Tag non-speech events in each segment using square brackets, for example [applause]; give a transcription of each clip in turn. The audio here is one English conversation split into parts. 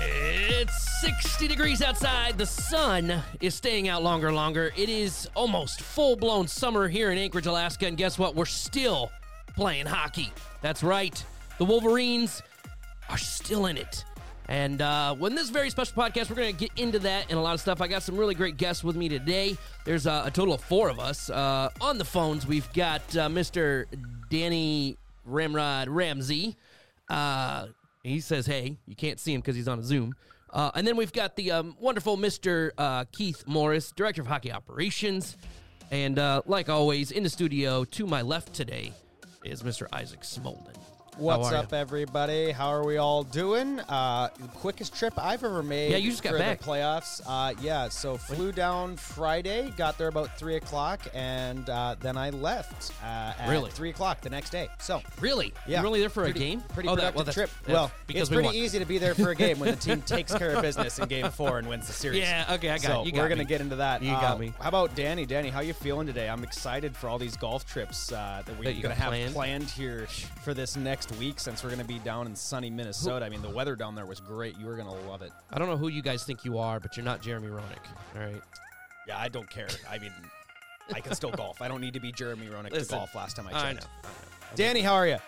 It's 60 degrees outside. The sun is staying out longer longer. It is almost full blown summer here in Anchorage, Alaska. And guess what? We're still playing hockey. That's right. The Wolverines are still in it. And uh, when this very special podcast, we're going to get into that and a lot of stuff. I got some really great guests with me today. There's uh, a total of four of us. Uh, on the phones, we've got uh, Mr. Danny Ramrod Ramsey. Uh, he says, hey, you can't see him because he's on a Zoom. Uh, and then we've got the um, wonderful Mr. Uh, Keith Morris, Director of Hockey Operations. And uh, like always, in the studio to my left today is Mr. Isaac Smolden. What's up, everybody? How are we all doing? Uh, quickest trip I've ever made. Yeah, you just got for back. the playoffs. Uh, yeah, so flew down Friday, got there about three o'clock, and uh, then I left uh, at Really? three o'clock the next day. So Really? yeah, You're only there for pretty, a game? Pretty Oh, that- well, that's- trip. that's well, because it's we pretty won. easy to be there for a game when the team [laughs] takes care of business in Game Four and wins the series. Yeah, okay, I got so. You got we're gonna get into that. You Uh, got me. How about Danny? Danny, how you feeling today? I'm excited for all these golf trips uh, that we're That gonna have planned? planned here for this next week since we're gonna be down in sunny Minnesota. I mean, the weather down there was great. You were gonna love it. I don't know who you guys think you are, but you're not Jeremy Roenick. All right. Yeah, I don't care. I mean, I can still golf. I don't need to be Jeremy Roenick Listen, to golf. Last time I checked. I know. I know. Danny, how are you?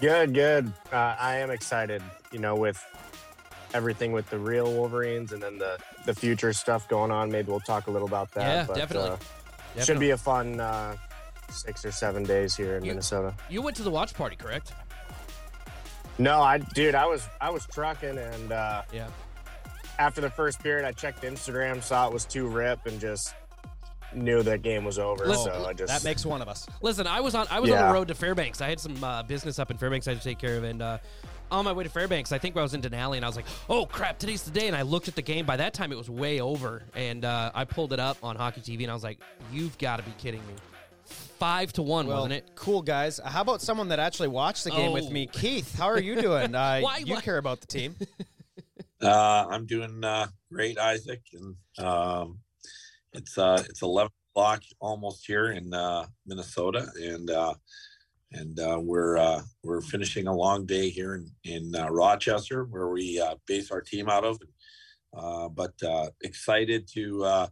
Good, good. Uh, I am excited. You know, with everything with the real Wolverines and then the the future stuff going on. Maybe we'll talk a little about that. Yeah, but, definitely. Uh, Definitely. should be a fun uh, six or seven days here in You- Minnesota. You went to the watch party, correct? No, I, dude, I was I was trucking, and uh, Yeah. after the first period, I checked Instagram, saw it was two rip, and just knew that game was over. Listen, so I just That makes one of us. Listen, I was on I was on the road to Fairbanks. I had some uh, business up in Fairbanks I had to take care of, and uh, on my way to Fairbanks, I think I was in Denali, and I was like, "Oh crap, today's the day!" And I looked at the game. By that time, it was way over, and uh, I pulled it up on Hockey TV, and I was like, "You've got to be kidding me!" Five to one, Well, wasn't it? cool guys. How about someone that actually watched the game Oh. with me, Keith? How are you doing? [laughs] Uh, Why- you why- care about the team? [laughs] Uh, I'm doing uh, great, Isaac, and um, it's uh, it's 11 o'clock almost here in uh, Minnesota, and uh, and uh, we're uh, we're finishing a long day here in in uh, Rochester, where we uh, base our team out of. Uh, but uh, excited to uh,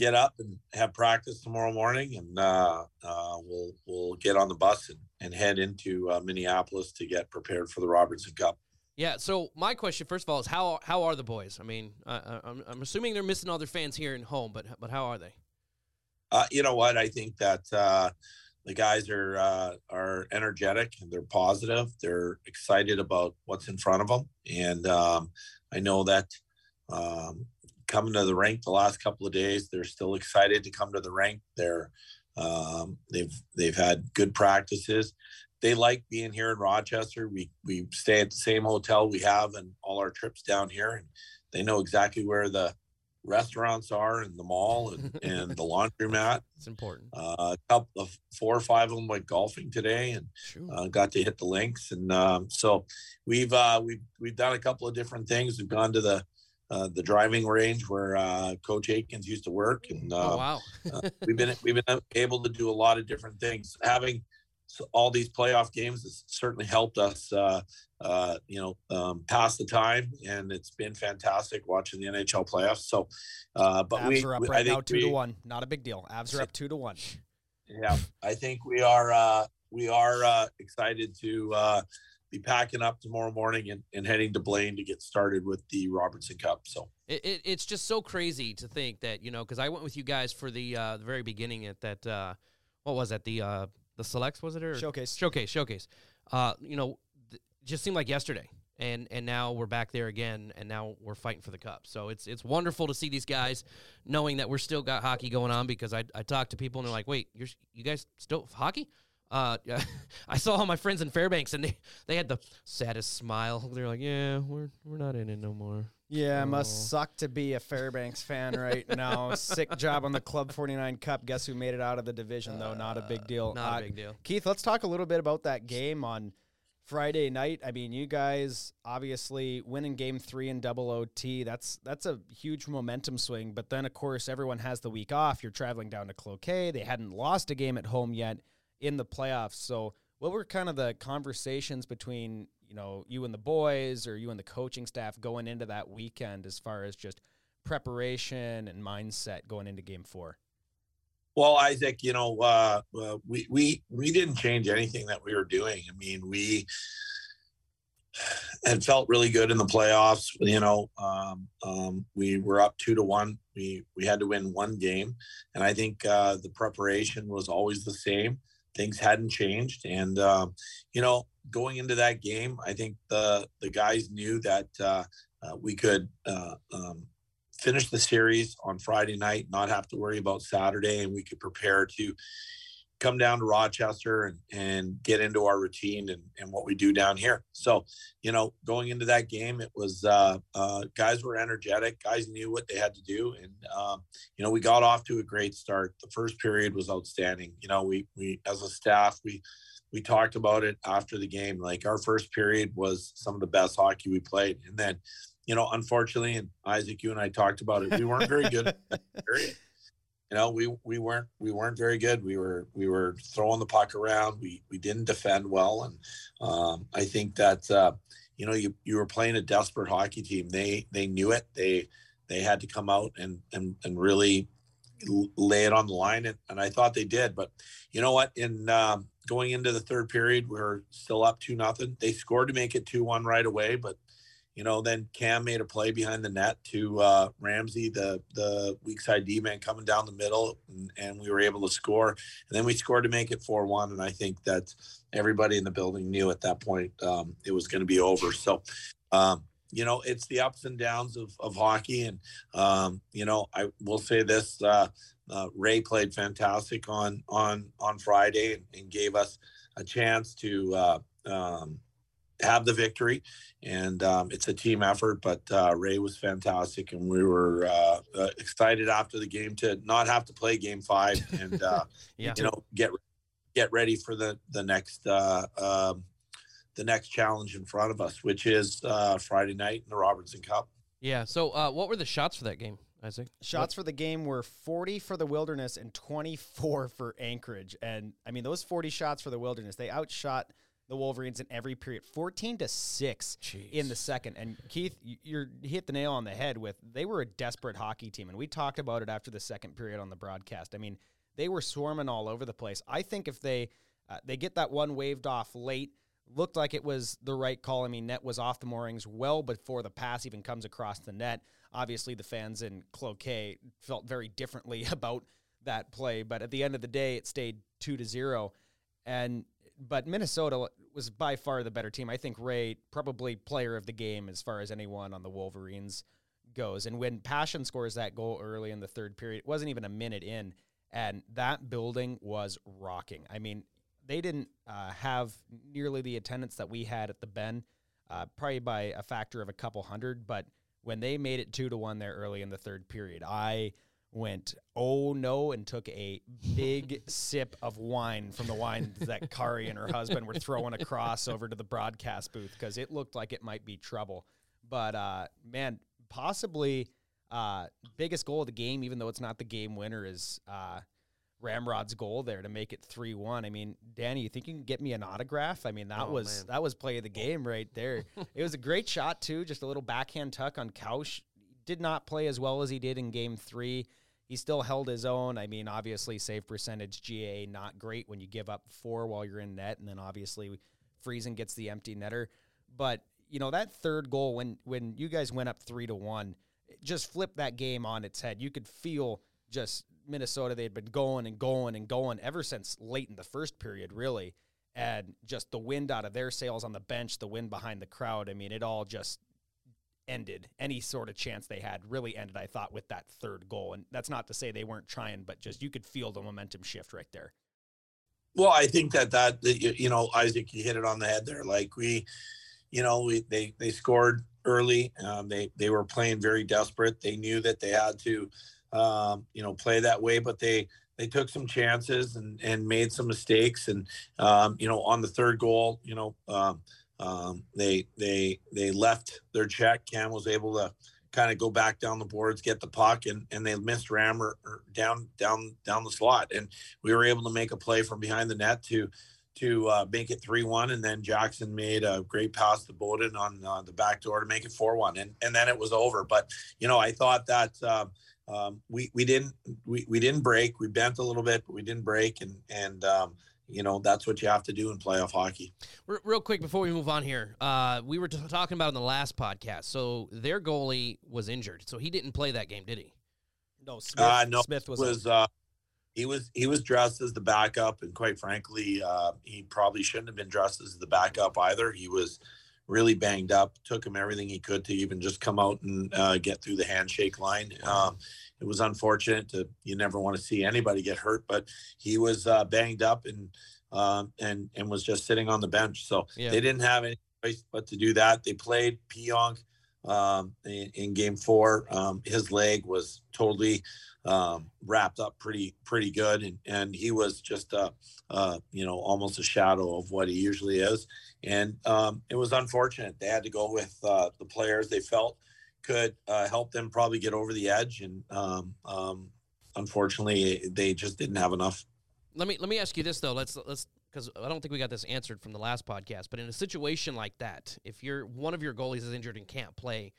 get up and have practice tomorrow morning, and uh, uh, we'll we'll get on the bus and, and head into uh, Minneapolis to get prepared for the Robertson Cup. Yeah. So my question, first of all, is how how are the boys? I mean, I, I'm, I'm assuming they're missing all their fans here in home, but but how are they? Uh, you know what? I think that uh, the guys are uh, are energetic and they're positive. They're excited about what's in front of them, and um, I know that um, coming to the rink the last couple of days, they're still excited to come to the rink. They're um, they've they've had good practices. They like being here in Rochester. We we stay at the same hotel we have and all our trips down here, and they know exactly where the restaurants are and the mall and, [laughs] and the laundromat. It's important. Uh, a couple of four or five of them went golfing today and uh, got to hit the links. And um, so we've uh, we've we've done a couple of different things. We've gone to the uh, the driving range where uh, Coach Aikens used to work, and uh, oh wow. uh, [laughs] we've been we've been able to do a lot of different things. Having all these playoff games has certainly helped us, uh, uh, you know, um, pass the time, and it's been fantastic watching the NHL playoffs. So, uh, but Avs we, are up we- I right now, two we, to one. Not a big deal. Avs are up two to one. yeah, I think we are uh, we are uh, excited to uh, be packing up tomorrow morning and, and heading to Blaine to get started with the Robertson Cup. So. It, it, it's just so crazy to think that you know because I went with you guys for the uh, the very beginning at that uh, what was that the uh, the selects was it or Showcase. showcase showcase uh, you know th- just seemed like yesterday and and now we're back there again and now we're fighting for the cup so it's it's wonderful to see these guys knowing that we're still got hockey going on because I I talk to people and they're like wait you're you guys still hockey uh, [laughs] I saw all my friends in Fairbanks, and they, they had the saddest smile. They're like, "Yeah, we're we're not in it no more." Yeah, Oh. must suck to be a Fairbanks fan right now. [laughs] Sick job on the Club 49 Cup. Guess who made it out of the division, though? Not a big deal. Not Uh, a big deal. Keith, let's talk a little bit about that game on Friday night. I mean, you guys obviously winning game three in double OT. That's that's a huge momentum swing. But then, of course, everyone has the week off. You're traveling down to Cloquet. They hadn't lost a game at home yet in the playoffs. So what were kind of the conversations between you know you and the boys or you and the coaching staff going into that weekend as far as just preparation and mindset going into game four? Well, Isaac, you know, uh, we we we didn't change anything that we were doing. I mean, we had felt really good in the playoffs. You know, um, um, we were up two to one. We we had to win one game, and I think uh, the preparation was always the same. Things hadn't changed, and uh, you know, going into that game, I think the the guys knew that uh, uh we could uh, um, finish the series on Friday night, not have to worry about Saturday, and we could prepare to come down to Rochester and, and get into our routine and, and what we do down here. So, you know, going into that game, it was uh, uh, guys were energetic. Guys knew what they had to do, and um, you know, we got off to a great start. The first period was outstanding. You know, we we as a staff we we talked about it after the game. Like our first period was some of the best hockey we played, and then, you know, unfortunately, and Isaac, you and I talked about it. We weren't very good. [laughs] you know, we we weren't we weren't very good. We were we were throwing the puck around. We we didn't defend well, and um, I think that uh, you know you you were playing a desperate hockey team. They they knew it. They they had to come out and and and really lay it on the line, and, and I thought they did. But you know what? In um, going into the third period, we are still up two nothing. They scored to make it two one right away, but you know, then Cam made a play behind the net to uh, Ramsey, the the weak side D man coming down the middle, and, and, we were able to score. And then we scored to make it four one. And I think that everybody in the building knew at that point um, it was going to be over. So, um, you know, it's the ups and downs of, of hockey. And um, you know, I will say this: uh, uh, Ray played fantastic on on on Friday and, and gave us a chance to. Uh, um, have the victory, and um, it's a team effort. But uh, Ray was fantastic, and we were uh, uh, excited after the game to not have to play Game Five, and uh, [laughs] yeah. you know get get ready for the the next uh, um, the next challenge in front of us, which is uh, Friday night in the Robertson Cup. Yeah. So, what were the shots for that game? Isaac? Shots what? for the game were 40 for the Wilderness and 24 for Anchorage. And I mean, those 40 shots for the Wilderness, they outshot the Wolverines in every period, fourteen to six Jeez. in the second. And Keith, you hit the nail on the head with they were a desperate hockey team, and we talked about it after the second period on the broadcast. I mean, they were swarming all over the place. I think if they uh, they get that one waved off late, looked like it was the right call. I mean, net was off the moorings well before the pass even comes across the net. Obviously, the fans in Cloquet felt very differently [laughs] about that play, but at the end of the day, it stayed two to zero. And but Minnesota was by far the better team. I think Ray probably player of the game as far as anyone on the Wolverines goes. And when Passion scores that goal early in the third period, it wasn't even a minute in, and that building was rocking. I mean, they didn't uh, have nearly the attendance that we had at the Ben, uh, probably by a factor of a couple hundred. But when they made it two to one there early in the third period, I went, oh no, and took a big [laughs] sip of wine from the wine that Kari and her [laughs] husband were throwing across over to the broadcast booth because it looked like it might be trouble. But uh, man, possibly uh, biggest goal of the game, even though it's not the game winner, is uh, Ramrod's goal there to make it three one. I mean, Danny, you think you can get me an autograph? I mean, that oh, was man. that was play of the game right there. [laughs] it was a great shot too, just a little backhand tuck on Couch. Did not play as well as he did in game three he still held his own. I mean, obviously, save percentage GA not great when you give up four while you're in net, and then obviously Friesen gets the empty netter. But you know that third goal when when you guys went up three to one, just flipped that game on its head. You could feel just Minnesota. They'd been going and going and going ever since late in the first period, really, and just the wind out of their sails on the bench, the wind behind the crowd. I mean, it all just ended any sort of chance they had really ended i thought with that third goal. And that's not to say they weren't trying but just you could feel the momentum shift right there. Well i think that that you know isaac you hit it on the head there. Like we you know we they they scored early. Um, they they were playing very desperate. They knew that they had to um, you know play that way but they they took some chances and and made some mistakes. And um, you know on the third goal you know um, um, they they they left their check. Cam was able to kind of go back down the boards, get the puck, and and they missed Rammer down down down the slot, and we were able to make a play from behind the net to to uh, make it three one, and then Jackson made a great pass to Bowden on uh, the back door to make it four one, and and then it was over. But you know, I thought that. Uh, um, we we didn't we, we didn't break. We bent a little bit, but we didn't break, and and um, you know that's what you have to do in playoff hockey. Real quick before we move on here, uh, we were t- talking about in the last podcast. So their goalie was injured, so he didn't play that game, did he? No, Smith, uh, no, Smith was. was uh, he was he was dressed as the backup, and quite frankly, uh, he probably shouldn't have been dressed as the backup either. He was really banged up. Took him everything he could to even just come out and uh, get through the handshake line. Um, it was unfortunate to you never want to see anybody get hurt, but he was uh, banged up and um, and and was just sitting on the bench. So yeah. they didn't have any choice but to do that. They played Pionk um, in, in, game four. Um, his leg was totally um, wrapped up pretty pretty good, and and he was just a, you know almost a shadow of what he usually is. And um, it was unfortunate they had to go with uh, the players they felt could uh, help them probably get over the edge. And um, um, unfortunately, they just didn't have enough. Let me let me ask you this though. Let's let's because I don't think we got this answered from the last podcast. But in a situation like that, if you're one of your goalies is injured and can't play,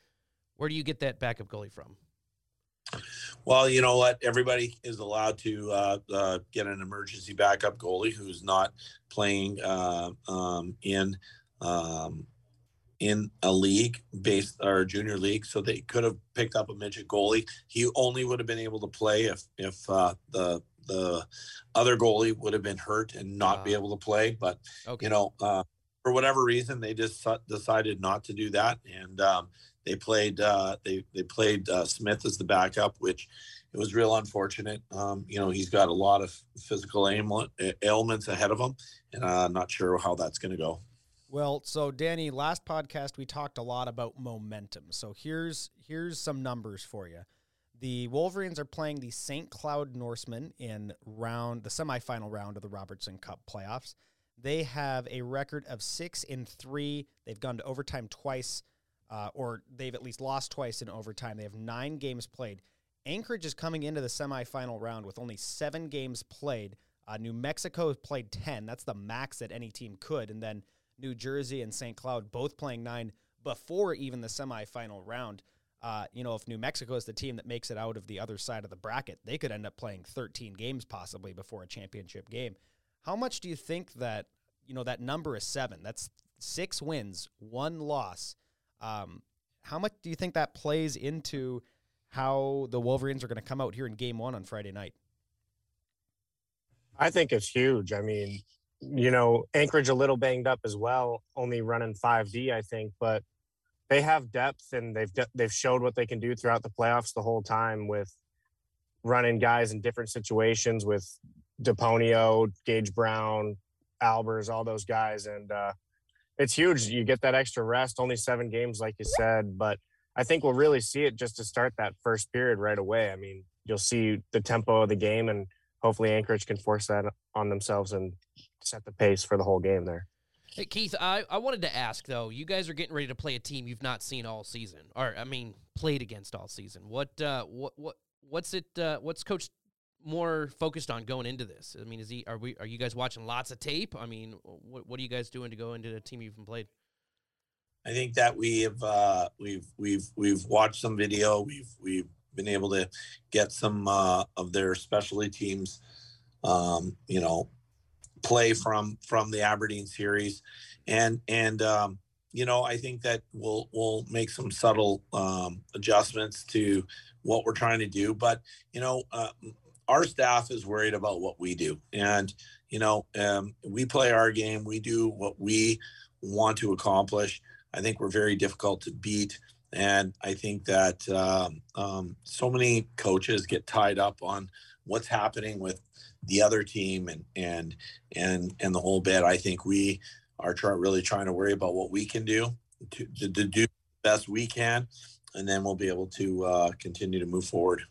where do you get that backup goalie from? Well, you know what? Everybody is allowed to uh, uh, get an emergency backup goalie who's not playing uh, um, in um, in a league based or junior league, so they could have picked up a midget goalie. He only would have been able to play if if uh, the the other goalie would have been hurt and not be ah. able to play. But okay. you know, uh, for whatever reason, they just decided not to do that, and um, they played uh, they they played uh, Smith as the backup, which it was real unfortunate. Um, you know, he's got a lot of physical ailments ahead of him, and I'm not sure how that's going to go. Well, so Danny, last podcast we talked a lot about momentum. So here's here's some numbers for you. The Wolverines are playing the St. Cloud Norsemen in round the semifinal round of the Robertson Cup playoffs. They have a record of six in three. They've gone to overtime twice, uh, or they've at least lost twice in overtime. They have nine games played. Anchorage is coming into the semifinal round with only seven games played. Uh, New Mexico played ten. That's the max that any team could, and then New Jersey and St. Cloud both playing nine before even the semifinal round. Uh, you know, if New Mexico is the team that makes it out of the other side of the bracket, they could end up playing 13 games possibly before a championship game. How much do you think that, you know, that number is seven? That's six wins, one loss. Um, how much do you think that plays into how the Wolverines are going to come out here in game one on Friday night? I think it's huge. I mean, you know, Anchorage a little banged up as well, only running 5D, I think, but they have depth and they've they've showed what they can do throughout the playoffs the whole time with running guys in different situations with Deponio, Gage Brown, Albers, all those guys, and uh, it's huge. You get that extra rest, only seven games, like you said, but I think we'll really see it just to start that first period right away. I mean, you'll see the tempo of the game, and hopefully Anchorage can force that on themselves and set the pace for the whole game there. Hey Keith, I, I wanted to ask though. You guys are getting ready to play a team you've not seen all season, or I mean, played against all season. What uh, what what what's it? Uh, what's Coach more focused on going into this? I mean, is he are we are you guys watching lots of tape? I mean, what what are you guys doing to go into a team you've played? I think that we have uh, we've we've we've watched some video. We've we've been able to get some uh, of their specialty teams. Um, you know, play from from the Aberdeen series, and and um, you know I think that we'll we'll make some subtle um, adjustments to what we're trying to do. But you know, uh, our staff is worried about what we do, and you know, um, we play our game. We do what we want to accomplish. I think we're very difficult to beat. And I think that um, um, so many coaches get tied up on what's happening with the other team and and and and the whole bit. I think we are try, really trying to worry about what we can do to, to, to do the best we can, and then we'll be able to uh, continue to move forward.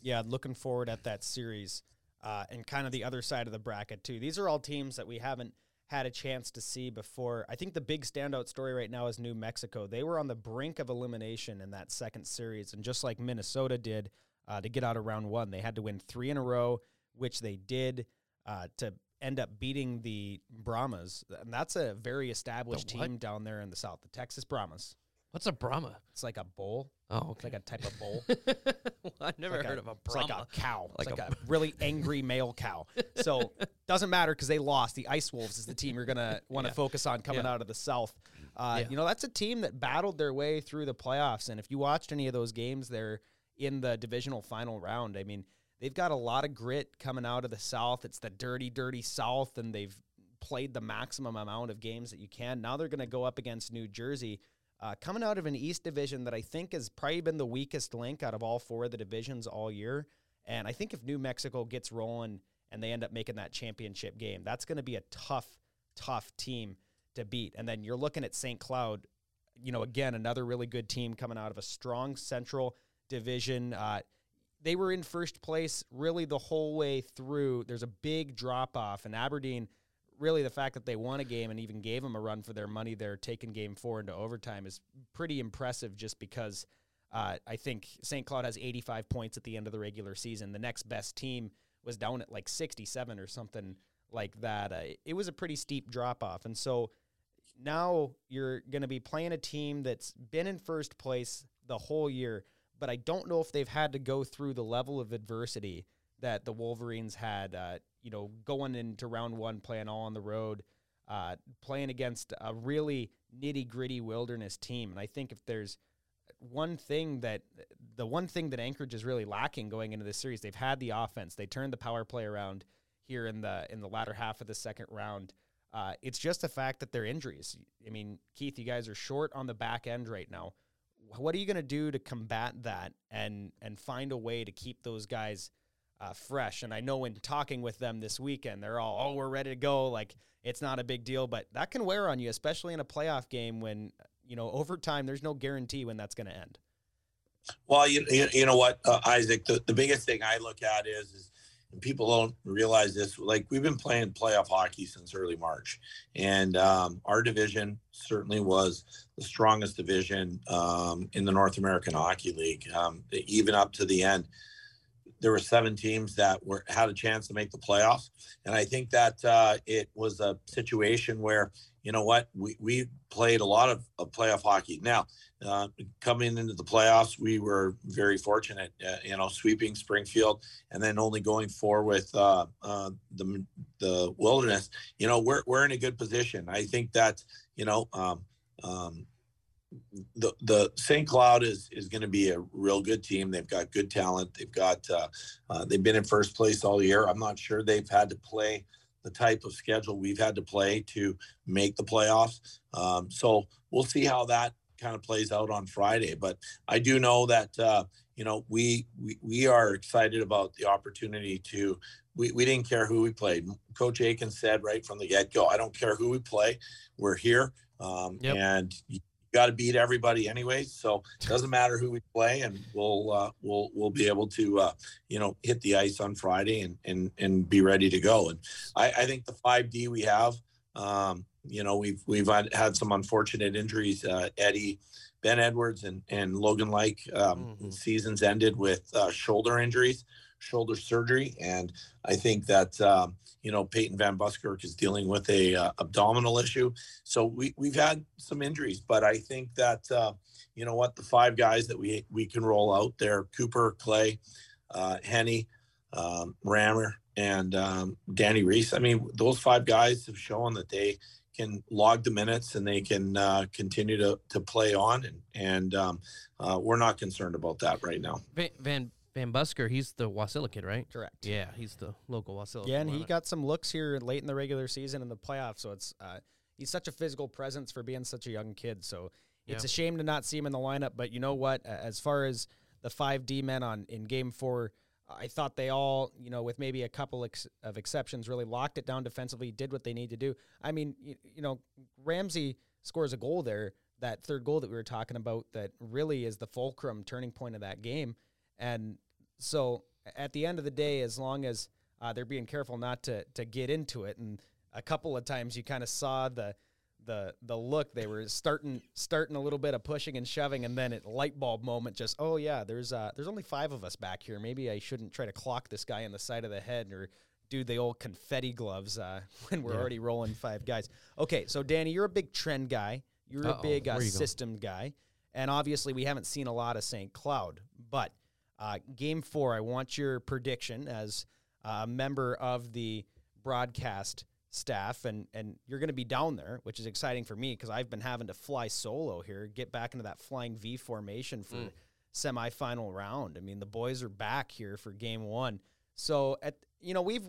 Yeah, looking forward at that series uh, and kind of the other side of the bracket too. These are all teams that we haven't had a chance to see before. I think the big standout story right now is New Mexico. They were on the brink of elimination in that second series, and just like Minnesota did uh, to get out of round one, they had to win three in a row which they did uh, to end up beating the Brahmas, and that's a very established The what? team down there in the south, the Texas Brahmas. What's a Brahma? It's like a bull. Oh, It's like a type of bull. [laughs] well, I've never like heard a, of a Brahma. It's like a cow. Like it's like a- a, really angry male cow. [laughs] So doesn't matter because they lost. The Ice Wolves is the team you're gonna [laughs] want to focus on coming out of the South. Uh. You know that's a team that battled their way through the playoffs, and if you watched any of those games, they're in the divisional final round. I mean, they've got a lot of grit coming out of the South. It's the dirty, dirty South, and they've played the maximum amount of games that you can. Now they're going to go up against New Jersey. Uh, coming out of an East division that I think has probably been the weakest link out of all four of the divisions all year. And I think if New Mexico gets rolling and they end up making that championship game, that's going to be a tough, tough team to beat. And then you're looking at St. Cloud, you know, again, another really good team coming out of a strong central division. Uh, they were in first place really the whole way through. There's a big drop off, and Aberdeen really the fact that they won a game and even gave them a run for their money there, taking game four into overtime is pretty impressive just because uh, I think St. Cloud has 85 points at the end of the regular season. The next best team was down at like 67 or something like that. Uh, it was a pretty steep drop off. And so now you're going to be playing a team that's been in first place the whole year, but I don't know if they've had to go through the level of adversity that the Wolverines had, uh, you know, going into round one, playing all on the road, uh, playing against a really nitty gritty wilderness team. And I think if there's one thing that the one thing that Anchorage is really lacking going into this series, they've had the offense. They turned the power play around here in the in the latter half of the second round. Uh, it's just the fact that they're injuries. I mean, Keith, you guys are short on the back end right now. What are you going to do to combat that and and find a way to keep those guys uh, fresh? And I know in talking with them this weekend, they're all, "Oh, we're ready to go." Like it's not a big deal, but that can wear on you, especially in a playoff game when you know overtime. There's no guarantee when that's going to end. Well, you, you, you know what, uh, Isaac, the, the biggest thing I look at is, is and people don't realize this, like we've been playing playoff hockey since early March. And um, our division certainly was the strongest division um, in the North American Hockey League, um, even up to the end. There were seven teams that were had a chance to make the playoffs, and I think that uh, it was a situation where you know what we, we played a lot of, of playoff hockey. Now, uh, coming into the playoffs, we were very fortunate, uh, you know, sweeping Springfield and then only going four with uh, uh, the the Wilderness. You know, we're we're in a good position. I think that you know. Um, um, the the St. Cloud is is going to be a real good team. They've got good talent. They've got uh, uh, they've been in first place all year. I'm not sure they've had to play the type of schedule we've had to play to make the playoffs. Um, so we'll see how that kind of plays out on Friday. But I do know that uh, you know we, we we are excited about the opportunity to. We, we didn't care who we played. Coach Aiken said right from the get go, I don't care who we play. We're here, um, Yep. and got to beat everybody anyway. So it doesn't matter who we play, and we'll uh, we'll we'll be able to uh, you know hit the ice on Friday and and and be ready to go. And I, I think the five D we have. Um, you know, we've we've had, some unfortunate injuries. Uh, Eddie, Ben Edwards, and and Logan Like um, Mhm. seasons ended with uh, shoulder injuries, shoulder surgery, and I think that um, you know Peyton Van Buskirk is dealing with a uh, abdominal issue. So we we've had some injuries, but I think that uh, you know what the five guys that we we can roll out there: Cooper, Clay, uh, Henny, um, Rammer, and um, Danny Reese. I mean, those five guys have shown that they can log the minutes and they can uh, continue to, to play on, and and um, uh, we're not concerned about that right now. Van Van, Van Busker, he's the Wasilla kid, right? Correct. Yeah, he's the local Wasilla. Yeah, and he got some looks here late in the regular season in the playoffs. So it's uh, he's such a physical presence for being such a young kid. So it's Yeah. a shame to not see him in the lineup. But you know what? As far as the five D men on in Game Four, I thought they all, you know, with maybe a couple ex- of exceptions, really locked it down defensively, did what they need to do. I mean, you, you know, Ramsey scores a goal there, that third goal that we were talking about, that really is the fulcrum turning point of that game. And so at the end of the day, as long as uh, they're being careful not to to get into it, and a couple of times you kind of saw the the the look they were starting starting a little bit of pushing and shoving, and then at light bulb moment, just oh yeah, there's uh there's only five of us back here. Maybe I shouldn't try to clock this guy in the side of the head or do the old confetti gloves uh, [laughs] when we're Yeah. already rolling five guys. Okay, so Danny, you're a big trend guy. You're Uh-oh, a big uh, you going? system guy, and obviously we haven't seen a lot of St. Cloud. But uh, game four, I want your prediction as a member of the broadcast staff, and and you're going to be down there, which is exciting for me because I've been having to fly solo here, get back into that flying V formation for Mm. semifinal round. I mean, the boys are back here for game one. So at you know we've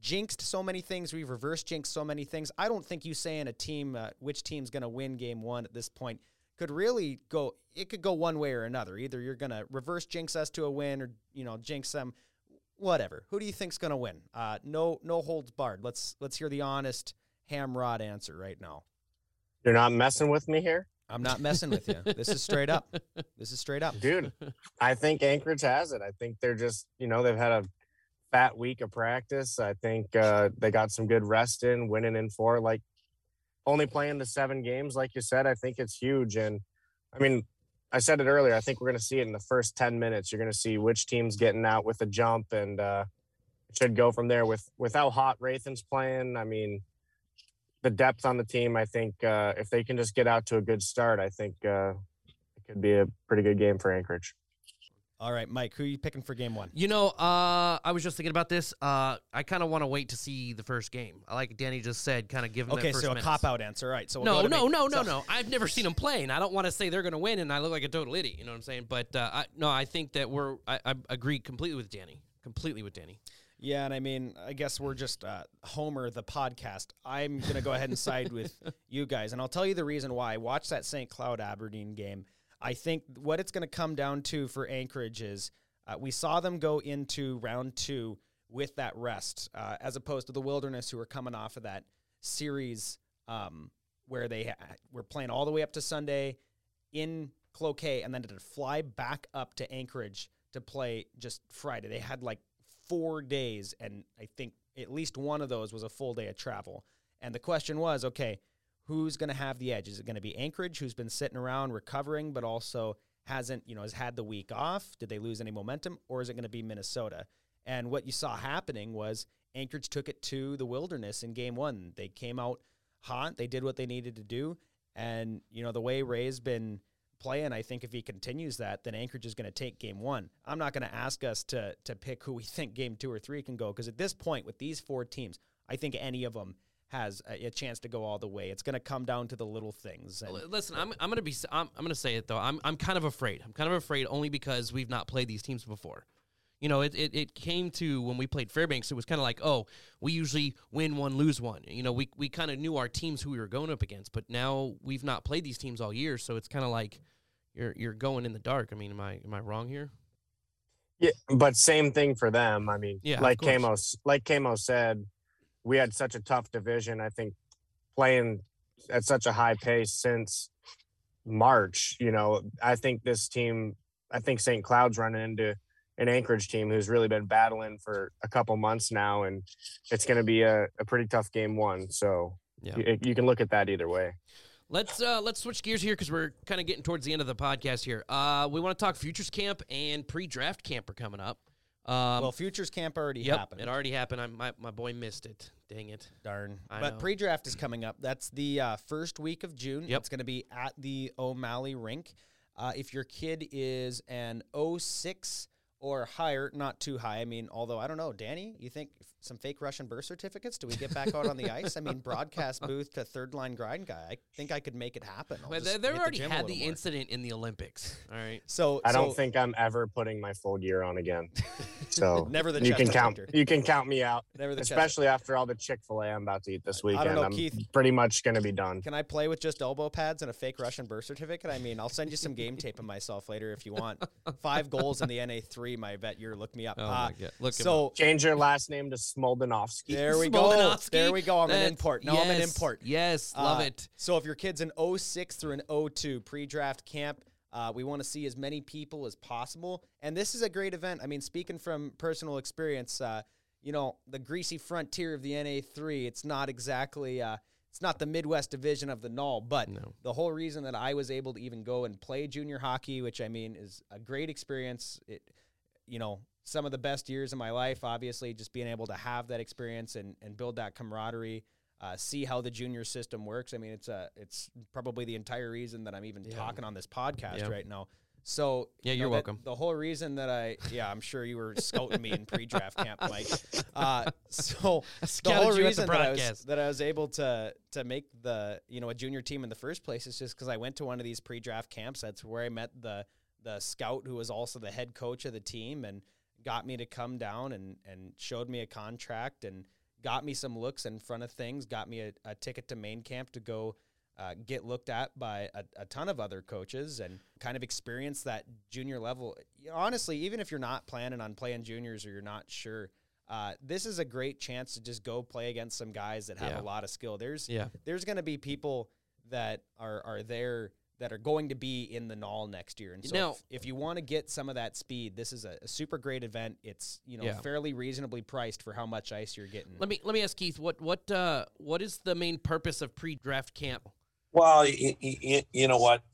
jinxed so many things, we've reverse jinxed so many things. I don't think you saying a team uh, which team's going to win game one at this point could really go. It could go one way or another. Either you're going to reverse jinx us to a win, or you know jinx them. Whatever. Who do you think's going to win? Uh, no, no holds barred. Let's let's hear the honest hamrod answer right now. You're not messing with me here, I'm not messing with you. This is straight up. This is straight up. dude. I think Anchorage has it. I think they're just, you know, they've had a fat week of practice. I think uh, they got some good rest in, winning in four. Like only playing the seven games, like you said, I think it's huge. And I mean, I said it earlier. I think we're going to see it in the first ten minutes. You're going to see which team's getting out with a jump, and uh, it should go from there. With with how hot Rathan's playing, I mean, the depth on the team. I think uh, if they can just get out to a good start, I think uh, it could be a pretty good game for Anchorage. All right, Mike. Who are you picking for game one? You know, uh, I was just thinking about this. Uh, I kind of want to wait to see the first game. I like Danny just said, kind of give them Okay, so a minutes. cop out answer. All right. So we'll No, go to no, no, no, So- no. I've never seen them play, and I don't want to say they're going to win, and I look like a total idiot. You know what I'm saying? But uh, I, no, I think that we're. I, I agree completely with Danny. Completely with Danny. Yeah, and I mean, I guess we're just uh, Homer the podcast. I'm gonna go ahead and side with [laughs] you guys, and I'll tell you the reason why. Watch that St. Cloud Aberdeen game. I think what it's gonna come down to for Anchorage is uh, we saw them go into round two with that rest, uh, as opposed to the Wilderness, who were coming off of that series um, where they ha- were playing all the way up to Sunday in Cloquet, and then to fly back up to Anchorage to play just Friday. They had like four days, and I think at least one of those was a full day of travel. And the question was, okay, who's going to have the edge? Is it going to be Anchorage, who's been sitting around recovering, but also hasn't, you know, has had the week off? Did they lose any momentum, or is it going to be Minnesota? And what you saw happening was Anchorage took it to the Wilderness in Game One. They came out hot. They did what they needed to do, and you know the way Ray's been playing, I think if he continues that, then Anchorage is going to take game one. I'm not going to ask us to to pick who we [laughs] think game two or three can go because at this point with these four teams, I think any of them has a, a chance to go all the way. It's going to come down to the little things. And, Listen, I'm, I'm gonna be s- I'm, I'm gonna say it though. I'm I'm kind of afraid. I'm kind of afraid only because we've not played these teams before. You know, it, it, it came to when we played Fairbanks, it was kind of like, oh, we usually win one, lose one. You know, we, we kind of knew our teams who we were going up against, but now we've not played these teams all year, so it's kind of like you're you're going in the dark. I mean, am I am I wrong here? Yeah, but same thing for them. I mean, Yeah, like course. Camo, like Camo said, we had such a tough division. I think playing at such a high pace since March. You know, I think this team, I think St. Cloud's running into an Anchorage team who's really been battling for a couple months now, and it's going to be a, a pretty tough game one. So Yeah. you, you can look at that either way. Let's uh, let's switch gears here because we're kind of getting towards the end of the podcast here. Uh, we want to talk futures camp and pre-draft camp are coming up. Um, well, futures camp already yep, happened. it already happened. I, my my boy missed it. Dang it. Darn. I but pre-draft is coming up. That's the uh, first week of June. Yep. It's going to be at the O'Malley rink. Uh, if your kid is an 06 or higher, not too high. I mean, although I don't know, Danny, you think some fake Russian birth certificates? Do we get back out on the ice? I mean, [laughs] broadcast booth to third line grind guy. I think I could make it happen. I'll Well, they, they've already gym a had the more. incident in the Olympics. All right. So I don't think I'm ever putting my full gear on again. [laughs] So never the you can count. protector. You can count me out. Never the chest especially after all the Chick Fil A I'm about to eat this I don't weekend. know, I'm Keith. pretty much going to be done. Can I play with just elbow pads and a fake Russian birth certificate? I mean, I'll send you some game tape of myself later if you want. [laughs] Five goals in the NA three. My vet you're look me up. Oh Uh. Look. him so Change your last name to Smoldenovsky. there we go. Smoldenovsky, There we go. I'm an import. No, I'm an import. Yes, love Uh, it. So if your kid's an 06 through an 02 pre-draft camp, uh, we want to see as many people as possible. And this is a great event. I mean, speaking from personal experience, uh, you know, the greasy frontier of the NA3, it's not exactly, uh, it's not the Midwest division of the Null, but No. the whole reason that I was able to even go and play junior hockey, which I mean is a great experience. It, you know, some of the best years of my life. Obviously, just being able to have that experience and and build that camaraderie. Uh, see how the junior system works. I mean, it's a it's probably the entire reason that I'm even Yeah. talking on this podcast Yeah. right now. So Yeah, you you're know, welcome. The whole reason that I yeah, I'm sure you were scouting me in pre-draft camp, [laughs] Mike. Uh, so the whole at the reason that I, was, that I was able to to make the you know a junior team in the first place is just because I went to one of these pre-draft camps. That's where I met the the scout who was also the head coach of the team and got me to come down and and showed me a contract and got me some looks in front of things. Got me a, a ticket to main camp to go. Uh, get looked at by a, a ton of other coaches and kind of experience that junior level. Honestly, even if you're not planning on playing juniors or you're not sure, uh, this is a great chance to just go play against some guys that have Yeah. a lot of skill. There's Yeah. there's going to be people that are are there that are going to be in the null next year. And so Now- if, if you want to get some of that speed, this is a, a super great event. It's you know Yeah. fairly reasonably priced for how much ice you're getting. Let me let me ask Keith what what uh what is the main purpose of pre-draft camp? Well, y- y- y- you know what,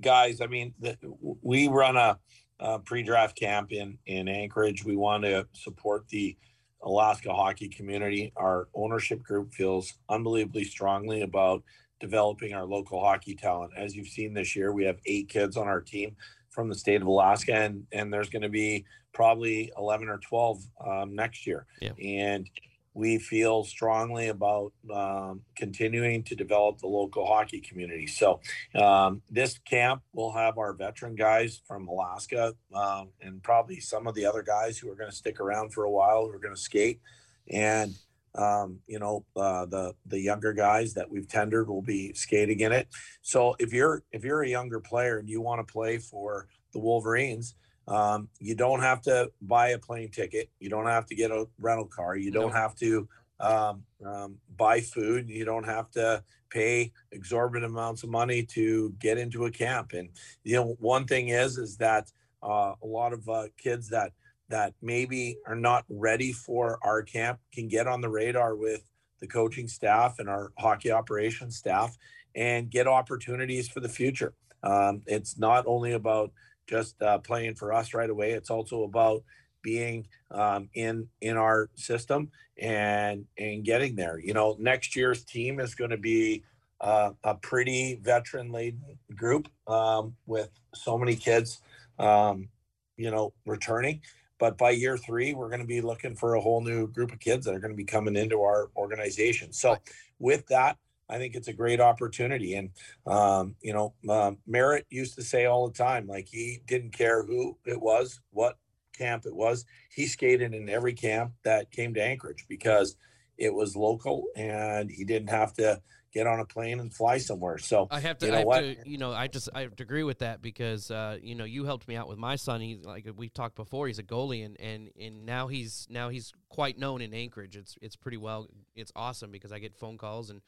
guys? I mean, the, we run a, a pre-draft camp in in Anchorage. We want to support the Alaska hockey community. Our ownership group feels unbelievably strongly about developing our local hockey talent. As you've seen this year, we have eight kids on our team from the state of Alaska, and and there's going to be probably 11 or 12 um, next year. Yeah. And we feel strongly about um, continuing to develop the local hockey community. So um, this camp will have our veteran guys from Alaska um, and probably some of the other guys who are going to stick around for a while who are going to skate. And um, you know uh, the the younger guys that we've tendered will be skating in it. So if you're if you're a younger player and you want to play for the Wolverines, um, you don't have to buy a plane ticket. You don't have to get a rental car. You don't have to um, um, buy food. You don't have to pay exorbitant amounts of money to get into a camp. And you know, one thing is is that uh, a lot of uh, kids that that maybe are not ready for our camp can get on the radar with the coaching staff and our hockey operations staff and get opportunities for the future. Um, it's not only about just uh, playing for us right away. It's also about being um, in in our system and and getting there. You know, next year's team is going to be uh, a pretty veteran laden group um, with so many kids, um, you know, returning. But by year three, we're going to be looking for a whole new group of kids that are going to be coming into our organization. So, with that, I think it's a great opportunity. And um, you know, uh, Merritt used to say all the time, like he didn't care who it was, what camp it was. He skated in every camp that came to Anchorage because it was local and he didn't have to get on a plane and fly somewhere. So I have to, You I know have what? to, you know, I just, I have to agree with that because, uh, you know, you helped me out with my son. He's like we talked before. He's a goalie, and and and now he's now he's quite known in Anchorage. It's it's pretty well. It's awesome because I get phone calls, and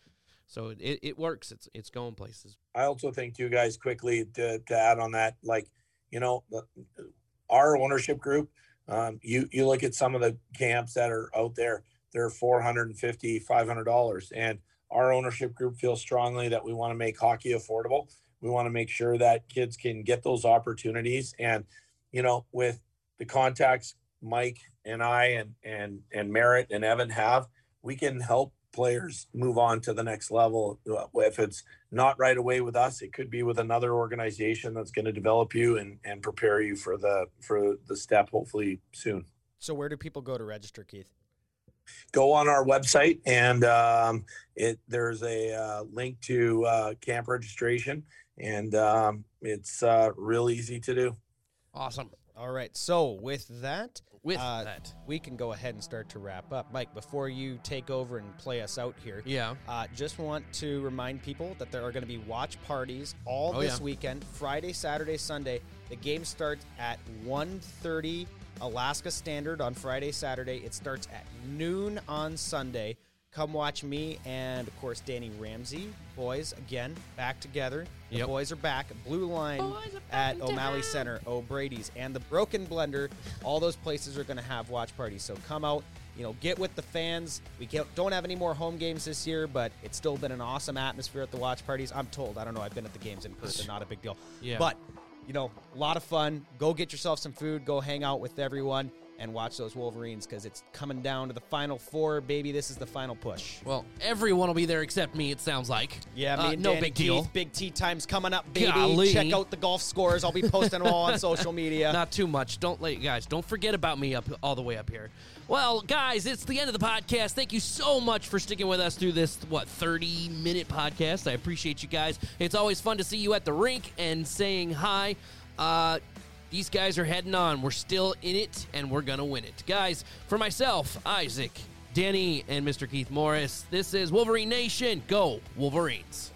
so it, it works. It's it's going places. I also think too, guys, quickly to, to add on that, like, you know, our ownership group, um, you, you look at some of the camps that are out there, they're 450, 500 dollars. And our ownership group feels strongly that we want to make hockey affordable. We want to make sure that kids can get those opportunities. And, you know, with the contacts Mike and I and, and, and Merritt and Evan have, we can help players move on to the next level. Uh, if it's not right away with us, it could be with another organization that's going to develop you and, and prepare you for the for the step hopefully soon. so where do people go to register, Keith? Go on our website and um, it there's a uh, link to uh, camp registration and um, it's uh, real easy to do. Awesome. All right. So with that, With Uh, that, we can go ahead and start to wrap up. Mike, before you take over and play us out here, yeah, Uh, just want to remind people that there are going to be watch parties all Oh, this yeah. weekend, Friday, Saturday, Sunday. The game starts at 1.30 Alaska Standard on Friday, Saturday. It starts at noon on Sunday. Come watch me and, of course, Danny Ramsey. Boys, again, back together. The Yep. boys are back. Blue Line Boys are back at in O'Malley town. Center, O'Brady's, and the Broken Blender. All those places are going to have watch parties. So come out, you know, get with the fans. We can't, don't have any more home games this year, but it's still been an awesome atmosphere at the watch parties. I'm told. I don't know. I've been at the games in person. Not a big deal. Yeah. But, you know, a lot of fun. Go get yourself some food. Go hang out with everyone. And watch those Wolverines because it's coming down to the final four, baby. This is the final push. Well, everyone will be there except me. It sounds like. Yeah, Uh, no big deal. Keith, big tea times coming up, baby. Golly. Check out the golf scores. I'll be posting them all on [laughs] social media. Not too much. Don't let guys. Don't forget about me up all the way up here. Well, guys, it's the end of the podcast. Thank you so much for sticking with us through this what thirty minute podcast. I appreciate you guys. It's always fun to see you at the rink and saying hi. Uh, these guys are heading on. We're still in it, and we're gonna win it, guys. For myself, Isaac, Danny, and Mr. Keith Morris. This is Wolverine Nation. Go Wolverines.